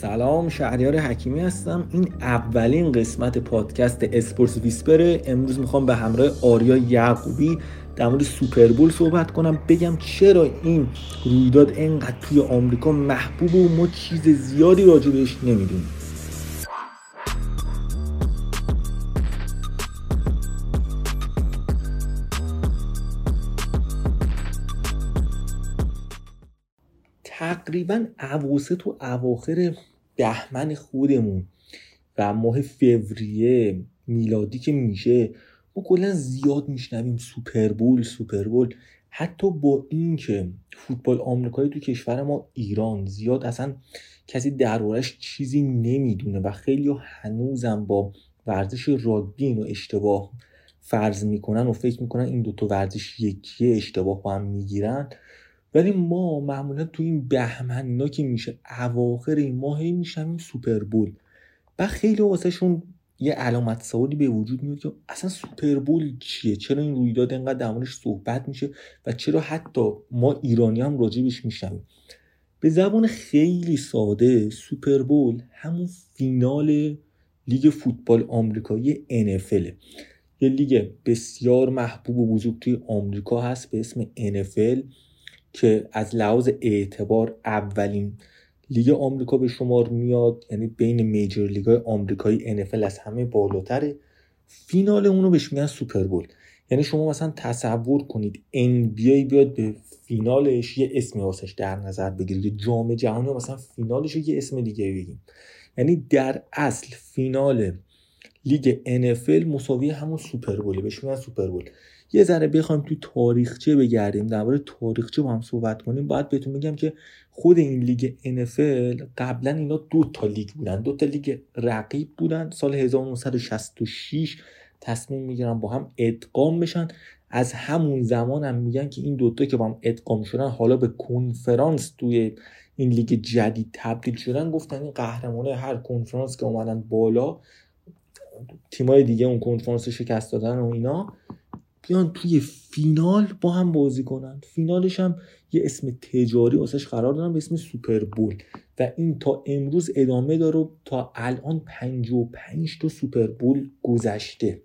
سلام شهریار حکیمی هستم. این اولین قسمت پادکست اسپورتس ویسپره امروز می‌خوام به همراه آریا یعقوبی در مورد سوپربول صحبت کنم بگم چرا این رویداد انقدر توی آمریکا محبوب و ما چیز زیادی راجبش نمی‌دونیم. تقریبا عواسط و اواخر بهمن خودمون و ماه فوریه میلادی که میشه ما کلا زیاد میشنویم سوپربول سوپربول حتی با اینکه فوتبال آمریکایی تو کشور ما ایران زیاد اصلا کسی دربارش چیزی نمی‌دونه و خیلی هنوزم با ورزش راگبی اینو اشتباه فرض می‌کنن و فکر می‌کنن این دوتا ورزش یکیه اشتباه با هم می‌گیرن. ولی ما معمولا تو این بهمن که میشه اواخر این ماه میشنویم سوپربول. و خیلی واسهشون یه علامت سوالی به وجود میاد که اصلا سوپربول چیه؟ چرا این رویداد انقدر در موردش صحبت میشه و چرا حتی ما ایرانی هم راجبش میشنویم؟ به زبان خیلی ساده سوپربول همون فینال لیگ فوتبال آمریکایی NFL یه لیگ بسیار محبوب و بزرگ توی آمریکا هست به اسم NFL که از لحاظ اعتبار اولین لیگ آمریکا به شمار میاد یعنی بین major league های آمریکایی NFL از همه بالاتره. فینال اونو بهش میگن سوپربول یعنی شما مثلا تصور کنید NBA بیاد به فینالش یه اسمی واسش در نظر بگیرید جام جهانی مثلا فینالش یه اسم دیگه بگیم. یعنی در اصل فینال لیگ NFL مساوی همون سوپربوله بهش میگن سوپربول یه ذره بخوایم تو تاریخچه بگردیم درباره تاریخچه با هم صحبت کنیم. باید بهتون بگم که خود این لیگ NFL قبلا اینا دو تا لیگ بودن. دو تا لیگ رقیب بودن. سال 1966 تصمیم می‌گیرن با هم ادغام بشن. از همون زمان هم میگن که این دوتا که با هم ادغام شدن حالا به کنفرانس توی این لیگ جدید تبدیل شدن. گفتن این قهرمانه هر کنفرانس که اومدن بالا تیمای دیگه اون کنفرانس شکست دادن و اینا. بیان توی فینال با هم بازی کنن. فینالش هم یه اسم تجاری واسش قرار دادن به اسم سوپر بول. و این تا امروز ادامه داره تا الان 55 تا سوپر بول گذشته.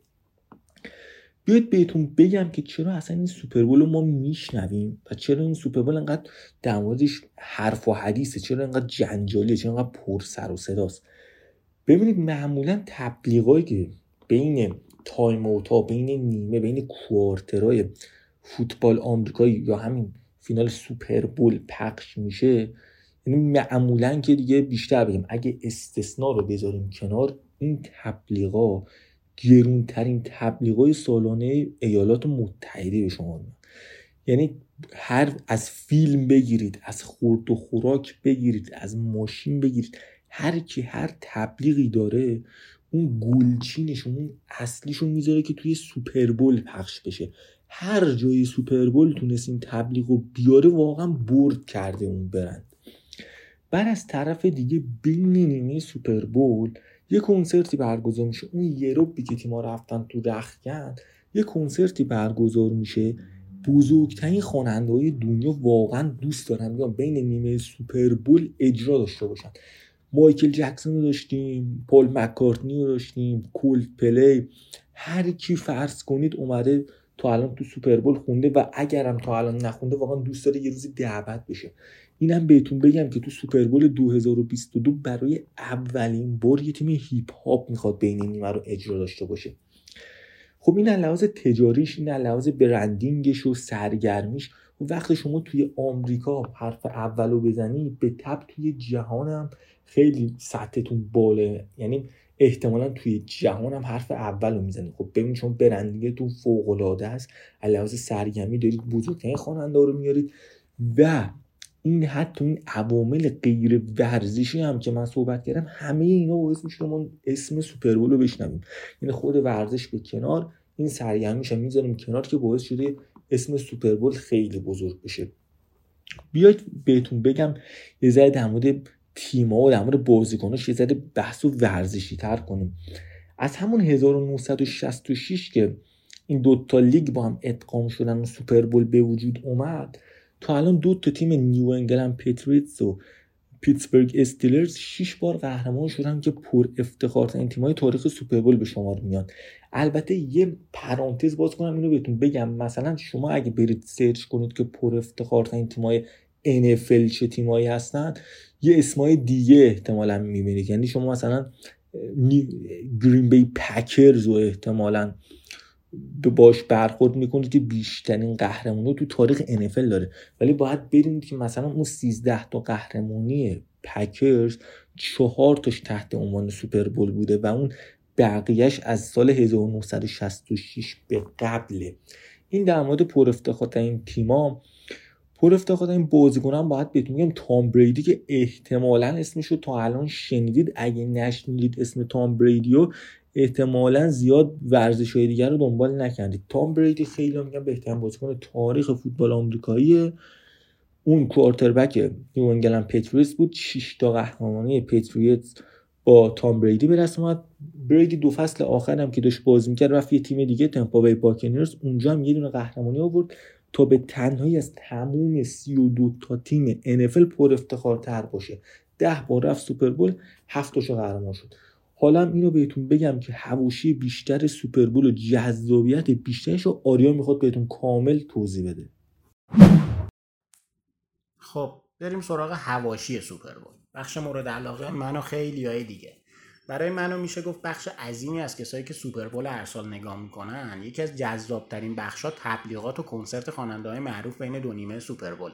بیاید بهتون بگم که چرا اصلا این سوپر بول رو ما میشنویم و چرا این سوپر بول انقدر در حرف و حدیثه چرا انقدر جنجالیه چرا انقدر پر سر و صداست. ببینید معمولا تبلیغایی که بین time out ا بین نیمه بین quarter ای فوتبال آمریکایی یا همین فینال سوپر بول پخش میشه یعنی معمولا که دیگه بیشتر بگیم. اگه استثنا رو بذاریم کنار این تبلیغا گرونترین تبلیغای سالانه ایالات متحده به شمار میاد. یعنی هر از فیلم بگیرید از خورد و خوراک بگیرید از ماشین بگیرید هر کی هر تبلیغی داره اون گلچینشون اون اصلیشون می‌ذاره که توی سوپربول پخش بشه. هر جای سوپربول تونست این تبلیغ رو بیاره واقعا برد کرده اون برند. بعد از طرف دیگه بین نیمه سوپربول یه کنسرتی برگزار میشه. اون یه ربعی که تیما رفتن تو رخکن یه کنسرتی برگزار میشه. بزرگترین خواننده های دنیا واقعا دوست دارن بیان بین نیمه سوپربول اجرا داشته باشن. مایکل جکسون رو داشتیم پل مکارتنی رو داشتیم کلدپلی. هر کی فرض کنید اومده تا الان تو سوپربول خونده و اگرم تا الان نخونده واقعا دوست داره یه روزی دعوت بشه. اینم بهتون بگم که تو سوپربول 2022 برای اولین بار یه تیم هیپ هاپ می‌خواد بین نیمه رو اجرا داشته باشه. خب این لحاظ تجاریش این لحاظ branding ش و سرگرمیش. وقتی شما توی آمریکا حرف اولو بزنی به تبع توی جهانم. خیلی سطحتون باله. یعنی احتمالا توی جهان هم حرف اول رو می‌زنید خب ببین چون برندینگتون فوق العاده است لحاظ سرگرمی دارید بزرگترین خواننده رو میارید و این حتی این عوامل غیر ورزشی هم که من صحبت کردم همه اینا باعث میشه ما اسم سوپربول رو بشنویم. یعنی خود ورزش به کنار این سرگرمیش هم می‌ذاریم کنار که باعث شده اسم سوپربول خیلی بزرگ بشه. بیاید بهتون بگم یه ذره در مورد تیما و در مورد بازیکناش یه ذره بحثو ورزشی تر کنیم. از همون 1966 که این دو تا لیگ با هم ادغام شدن و سوپربول به وجود اومد تا الان دو تا تیم نیو انگلند پتریوتس و پیتسبرگ استیلرز 6 بار قهرمان شدن که پر افتخارترین تیمای تاریخ سوپربول به شمار میان. البته یه پرانتز باز کنم اینو بهتون بگم مثلا شما اگه برید سرچ کنید که پر افتخارترین تیمای NFL چه تیمایی هستن یه اسمای دیگه احتمالا می‌بینید یعنی شما مثلا گرین بی پکرز و احتمالا به باش برخورد می‌کنید که بیشترین قهرمانی تو تاریخ NFL داره. ولی باید بریم که مثلا اون 13 تا قهرمانی پکرز چهار تاش تحت عنوان سوپربول بوده و اون بقیهش از سال 1966 به قبله. این در مورد پر این تیما پر افتخار این بازیکنان باید بهتون میگم تام بریدی که احتمالا اسمشو تا الان شنیدید. اگه نشنیدید اسم تام بریدیو احتمالا زیاد ورزش های دیگر رو دنبال نکردید. تام بریدی خیلی میگم بهترین بازیکن تاریخ فوتبال آمریکایی اون کوارتربک نیو انگلند پتریوتس بود. 6 تا قهرمانی پتریوتس با تام بریدی به دست اومد. بریدی دو فصل آخرم که داشت بازی می‌کرد رفت یه تیم دیگه Tampa Bay Buccaneers. اونجا هم یه دونه قهرمانی آورد. تا به تنهایی از تموم 32 تا تیم NFL پر افتخارتر باشه. ده بار رفت سوپربول هفت تاشو قهرمان شد. حالا اینو بهتون بگم که حواشی بیشتر سوپربول و جذابیت بیشترش رو آریا می‌خواد بهتون کامل توضیح بده. خب بریم سراغ حواشی سوپربول بخش مورد علاقه من و خیلی های دیگه. برای منو میشه گفت بخش عظیمی از کسایی که سوپربول هر سال نگاه می‌کنن یکی از جذابترین بخشا تبلیغات و کنسرت خواننده های معروف بین دو نیمه سوپربول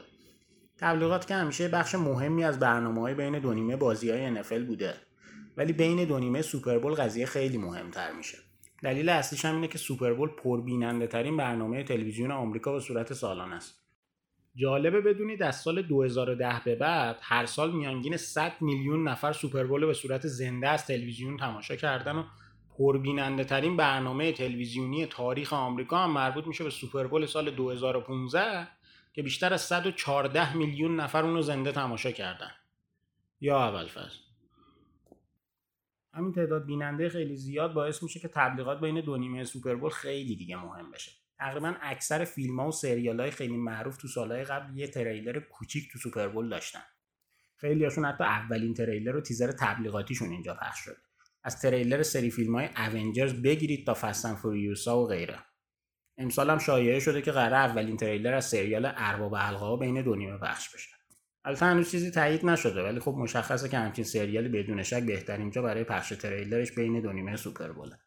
تبلیغات که همیشه بخش مهمی از برنامه های بین دو نیمه بازی های NFL بوده ولی بین دو نیمه سوپربول قضیه خیلی مهمتر میشه. دلیل اصلیش هم اینه که سوپربول پربیننده ترین برنامه تلویزیون آمریکا به صورت سالانه است. جالبه بدونید از سال 2010 به بعد هر سال میانگین 100 میلیون نفر سوپربول به صورت زنده از تلویزیون تماشا کردن و پربیننده ترین برنامه تلویزیونی تاریخ آمریکا هم مربوط میشه به سوپربول سال 2015 که بیشتر از 114 میلیون نفر اونو زنده تماشا کردن. یا اول فصل همین تعداد بیننده خیلی زیاد باعث میشه که تبلیغات بین دو نیمه سوپربول خیلی دیگه مهم بشه. تقریبا اکثر فیلم ها و سریال های خیلی معروف تو سالهای قبل یه تریلر کوچیک تو سوپربول داشتن. خیلی هاشون حتی اولین تریلر و تیزر تبلیغاتیشون اینجا پخش شد از تریلر سری فیلم های Avengers بگیرید تا Fast and Furious ا و غیره. امسال هم شایعه شده که قراره اولین تریلر از سریال ارباب حلقه بین دو نیمه پخش بشه. البته هنوز چیزی تایید نشده ولی خب مشخصه که همچین سریالی بدون شک بهترین جا برای پخش تریلرش بین دو نیمه سوپربوله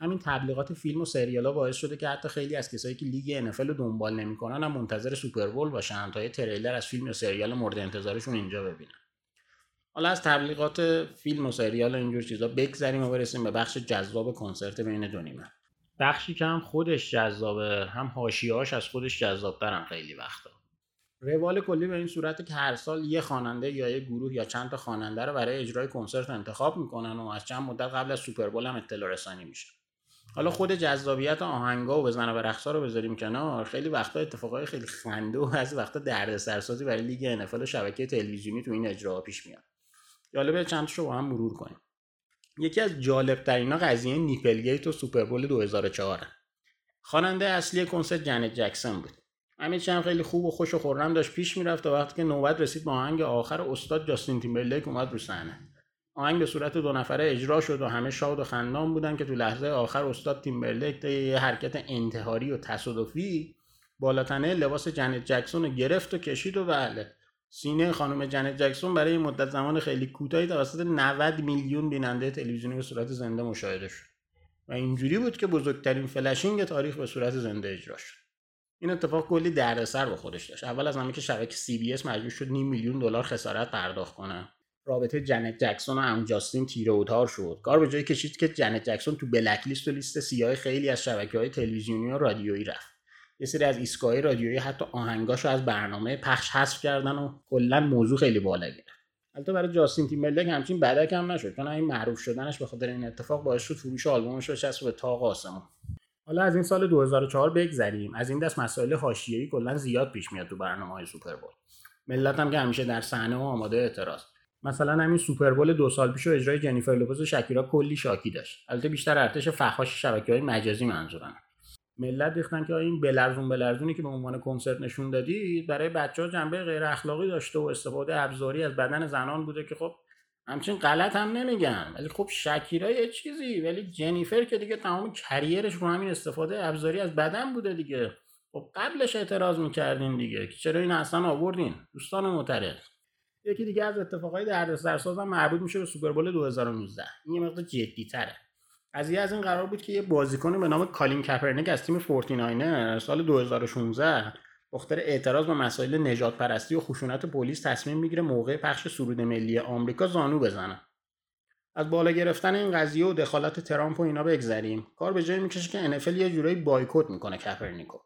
همین تبلیغات فیلم و سریال ها باعث شده که حتی خیلی از کسایی که لیگ NFL رو دنبال نمی‌کنن هم منتظر سوپربول باشن تا یه تریلر از فیلم و سریال مورد انتظارشون اینجا ببینن. حالا از تبلیغات فیلم و سریال و اینجور چیزا بگذریم و برسیم به بخش جذاب کنسرت بین دو نیمه. بخشی که هم خودش جذابه هم حاشیه‌هاش از خودش جذابترن خیلی وقتا. روال کلی به این صورته که هر سال یه خواننده یا یه گروه یا چند تا خواننده رو برای اجرای کنسرت انتخاب می‌کنن و از چند مدت قبل از سوپربول هم اطلاع رسانی میشه. حالا خود جذابیت آهنگا و بزن و رقصا رو بذاریم کنار. خیلی وقتا اتفاقای خیلی خنده و از وقتا درد سرسازی برای لیگ NFL و شبکه تلویزیونی تو این اجراها پیش میاد. جالبه چند با هم مرور کنیم. یکی از جالب ترینا قضیه Nipplegate و سوپربول 2004 خواننده اصلی کنسرت جنت جکسون بود. چی هم خیلی خوب و خوش و خرم داشت پیش می‌رفت تا وقتی که نوبت رسید با آهنگ آخر استاد جاستین تیمبرلیک اومد رو صحنه. آهنگ به صورت دو نفره اجرا شد و همه شاد و خندان بودن که تو لحظه آخر استاد تیمبرلیک یه حرکت انتحاری و تصادفی بالاتنه لباس جنت جکسون رو گرفت و کشید و بله. سینه خانم جنت جکسون برای مدت زمان خیلی کوتاهی توسط 90 میلیون بیننده تلویزیونی به صورت زنده مشاهده شد. و اینجوری بود که بزرگترین flashing تاریخ به صورت زنده اجرا شد. این اتفاق کلی دردسر به خودش داشت. اول از همه که شبکه CBS مجبور شد نیم میلیون دلار خسارت پرداخت کنه. رابطه جنت جکسون و ام جاستین تیره و شد. کار به جایی کشید که جنت جکسون تو black list و لیست سیاه خیلی از شبکه های تلویزیونی و رادیویی رفت. یه سری از ایستگاه رادیویی حتی آهنگاشو از برنامه پخش حذف کردن و کلا موضوع خیلی بالا گرفت. البته برای جاستین تیمبرلک همچین بدک هم نشد چون این معروف شدنش به خاطر این اتفاق باعث شد فروش آلبومش بچسبه به تاق آسمون. حالا از این سال 2004 بگذریم. از این دست مسائل حاشیه‌ای کلا زیاد پیش میاد تو برنامه های سوپربول ملت هم که همیشه در صحنه و آماده اعتراض. مثلا همین سوپربول دو سال پیش و اجرای جنیفر لوپز و شکیرا کلی شاکی داشت. البته بیشتر ارتش فحاش شبکه های مجازی منظورن ملت ریختن که این بلرزون بلرزونی که به عنوان کنسرت نشون دادید برای بچه ها جنبه غیر اخلاقی داشته و استفاده ابزاری از بدن زنان بوده که خب همچین غلط هم نمیگن. ولی خب شکیرا یه چیزی ولی جنیفر که دیگه تمام کریرش رو همین استفاده ابزاری از بدن بوده دیگه. خب قبلش اعتراض می‌کردین دیگه. که چرا این اصلا آوردین؟ دوستان معترض. یکی دیگه از اتفاقای دردسرساز هم مربوط میشه به سوپربول 2019 این یه مقدار جدی تره قضیه از این قرار بود که یه بازیکن به نام کالین کپرنیک از تیم Forty Niner سال 2016 به خاطر اعتراض به مسائل نژاد پرستی و خشونت پلیس تصمیم می‌گیره موقع پخش سرود ملی آمریکا زانو بزنه. از بالا گرفتن این قضیه و دخالت ترامپ و اینا بگذریم. کار به جایی می‌کشه که NFL یه جورایی بایکوت می‌کنه کپرنیکو.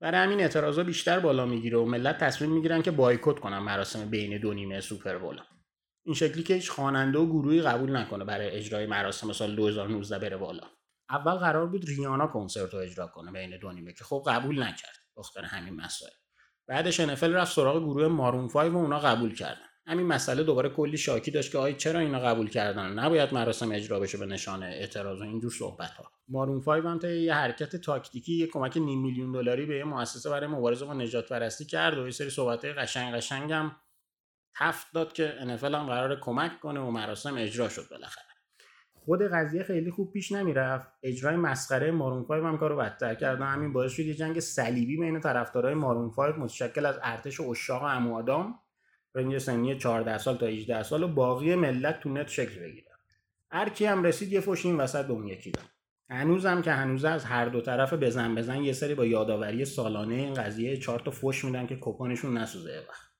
برای همین اعتراضا بیشتر بالا می‌گیره و ملت تصمیم می‌گیرن که بایکوت کنن مراسم بین دو نیمه سوپر این شکلی که هیچ خواننده و گروهی قبول نکنه برای اجرای مراسم سال 2019 بره بالا. اول قرار بود ریانا کنسرت رو اجرا کنه بین دو نیمه که خب قبول نکرد. دختر همین مسائل. بعدش NFL رفت سراغ گروه مارون 5 و اونا قبول کردن. همین مسئله دوباره کلی شاکی داشت که آی چرا اینا قبول کردن؟ نباید مراسم اجرا بشه به نشان اعتراض و اینجور صحبت ها مارون 5 هم تا یه حرکت تاکتیکی یه کمک نیم میلیون دلاری به یه مؤسسه برای مبارزه با نجات پرستی کرد و یه سری صحبت قشنگ قشنگ هم تفت داد که NFL هم قرار کمک کنه و مراسم اجرا شد بالاخره. خود قضیه خیلی خوب پیش نمی‌رفت. اجرای مسخره مارون 5 هم کارو بدتر کرد همین باعث شد یه جنگ صلیبی بین طرفدارای مارون 5 متشکل از ارتش اشاق عمو آدم رنج سنی 14 سال تا 18 سال و باقی ملت تو نت شکل بگیره. هر کی هم رسید یه فوش این وسط به اون یکی داد. هنوزم که هنوز از هر دو طرف بزن بزن یه سری با یادآوری سالانه این قضیه چهار تا فوش میدن که کپانشون نسوزه وقت.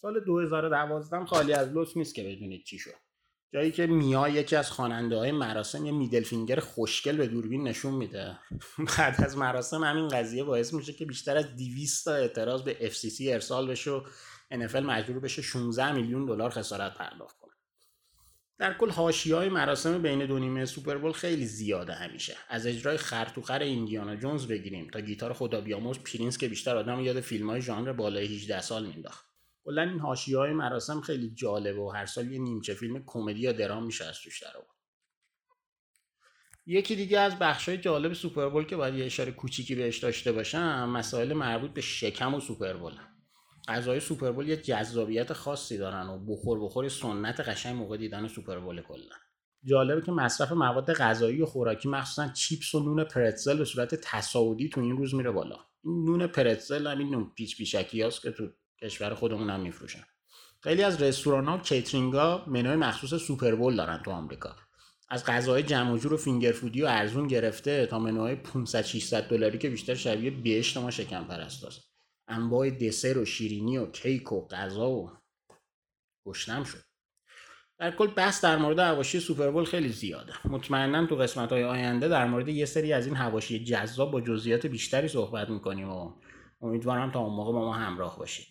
سال 2012 خالی از لطف نیست که بدونید چی شد. جایی که M.I.A یکی از خواننده های مراسم یه middle finger خوشگل به دوربین نشون میده. بعد از مراسم همین قضیه باعث میشه که بیشتر از 200 تا اعتراض به FCC ارسال بشه و NFL مجبور بشه 16 میلیون دلار خسارت پرداخت کنه. در کل های مراسم بین دو نیمه سوپربول خیلی زیاده همیشه. از اجرای خر تو خر ایندیانا جونز بگیریم تا گیتار خدا بیامرز پرینس که بیشتر آدم یاد فیلم های ژانر بالای 18 سال مینداخت کلا این های مراسم خیلی جالبه و هر سال یه نیمچه فیلم کمدی یا درام میشه از توش در یکی دیگه از بخشای جالب سوپربول که باید یه اشاره کوچیکی بهش داشته باشم مسائل مربوط به شکم و سوپربول غذای سوپربول یه جذابیت خاصی دارن و بخور بخور سنت قشنگ موقع دیدن سوپربول کلا. جالبه که مصرف مواد غذایی و خوراکی مخصوصا چیپس و نون پرتزل به صورت تصاعدی تو این روز میره بالا. این نون پرتزل همین نون پیچ پیچکی که تو کشور خودمون هم میفروشن. خیلی از رستوران ها و کیترینگ ها منوی مخصوص سوپربول دارن تو آمریکا. از غذاهای جمع و جور و finger food ی و ارزون گرفته تا منوهای 500 600 دلاری که بیشتر شبیه بهشت ما شکم پرستاست انواع دسر و شیرینی و کیک و غذا و گشنم شد. در کل بحث در مورد حواشی سوپربول خیلی زیاده. مطمئنا تو قسمت های آینده در مورد یه سری از این حواشی جذاب با جزئیات بیشتری صحبت می‌کنیم و امیدوارم تا اون موقع با ما همراه باشید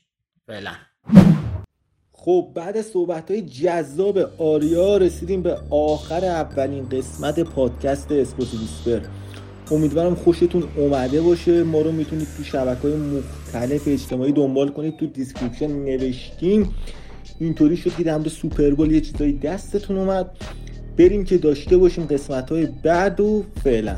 فعلا. خب بعد از صحبت های جذاب آریا رسیدیم به آخر اولین قسمت پادکست Sport Whisper امیدوارم خوشتون اومده باشه. ما رو می‌تونید تو شبکه های مختلف اجتماعی دنبال کنید تو description نوشتیم اینطوری شد که در سوپر یه چیزایی دستتون اومد. بریم که داشته باشیم قسمت های بعد و فعلا.